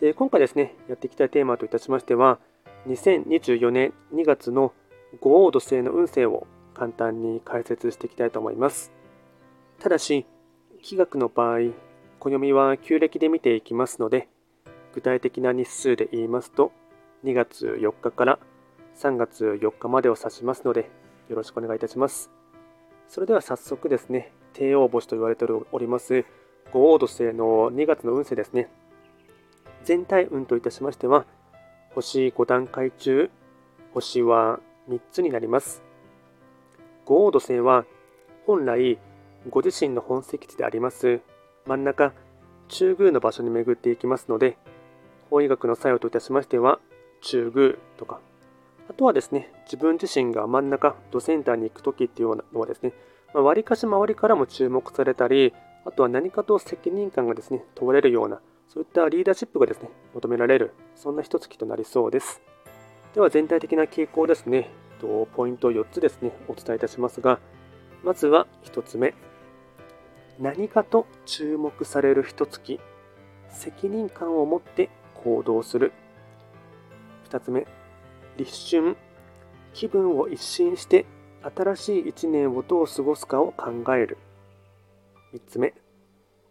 で今回ですね、やっていきたいテーマといたしましては、2024年2月の五王土星の運勢を簡単に解説していきたいと思います。ただし、気学の場合、暦は旧暦で見ていきますので、具体的な日数で言いますと、2月4日から3月4日までを指しますので、よろしくお願いいたします。それでは早速ですね、帝王星と言われております五王土星の2月の運勢ですね。全体運といたしましては、星5段階中、星は3つになります。五黄土星は、本来、ご自身の本石地であります真ん中、中宮の場所に巡っていきますので、法医学の作用といたしましては、中宮とか、あとはですね、自分自身が真ん中、ドセンターに行くときっていうのはですね、まわりかし周りからも注目されたり、あとは何かと責任感がですね、問われるような、そういったリーダーシップがですね、求められる、そんな一月となりそうです。では全体的な傾向ですね、ポイント4つですね、お伝えいたしますが、まずは1つ目、何かと注目される一月、責任感を持って行動する。2つ目、立春、気分を一新して新しい一年をどう過ごすかを考える。3つ目、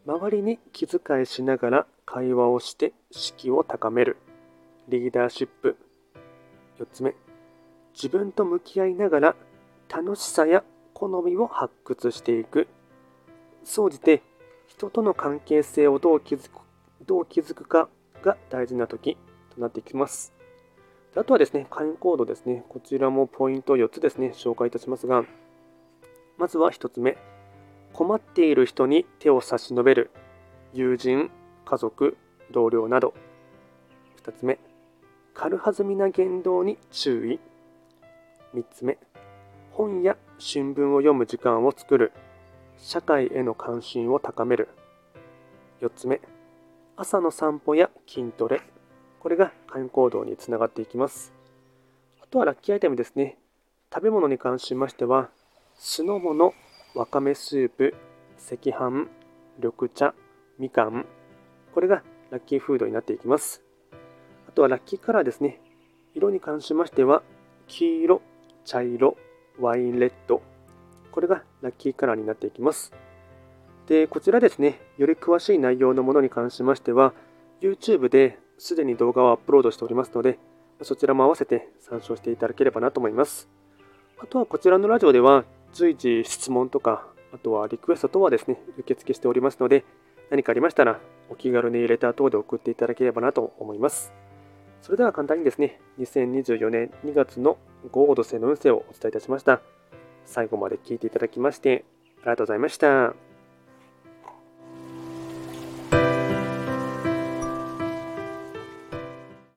周りに気遣いしながら会話をして士気を高める。リーダーシップ。4つ目、自分と向き合いながら楽しさや好みを発掘していく。総じて人との関係性をどう築くどう築くかが大事な時となっていきます。あとはですね、会員コードですね。こちらもポイント4つですね、紹介いたしますが、まずは1つ目。困っている人に手を差し伸べる友人、家族、同僚など。2つ目、軽はずみな言動に注意。3つ目、本や新聞を読む時間を作る。社会への関心を高める。4つ目、朝の散歩や筋トレ。これが会員行動につながっていきます。あとはラッキーアイテムですね。食べ物に関しましては、酢の物、わかめスープ、赤飯、緑茶、みかん、これがラッキーフードになっていきます。あとはラッキーカラーですね。色に関しましては、黄色、茶色、ワインレッド、これがラッキーカラーになっていきます。で、こちらですね、より詳しい内容のものに関しましては、YouTube ですでに動画をアップロードしておりますので、そちらも合わせて参照していただければなと思います。あとはこちらのラジオでは、随時質問とか、あとはリクエスト等はですね、受付しておりますので、何かありましたら、お気軽にレター等で送っていただければなと思います。それでは簡単にですね、2024年2月の豪土星の運勢をお伝えいたしました。最後まで聞いていただきまして、ありがとうございました。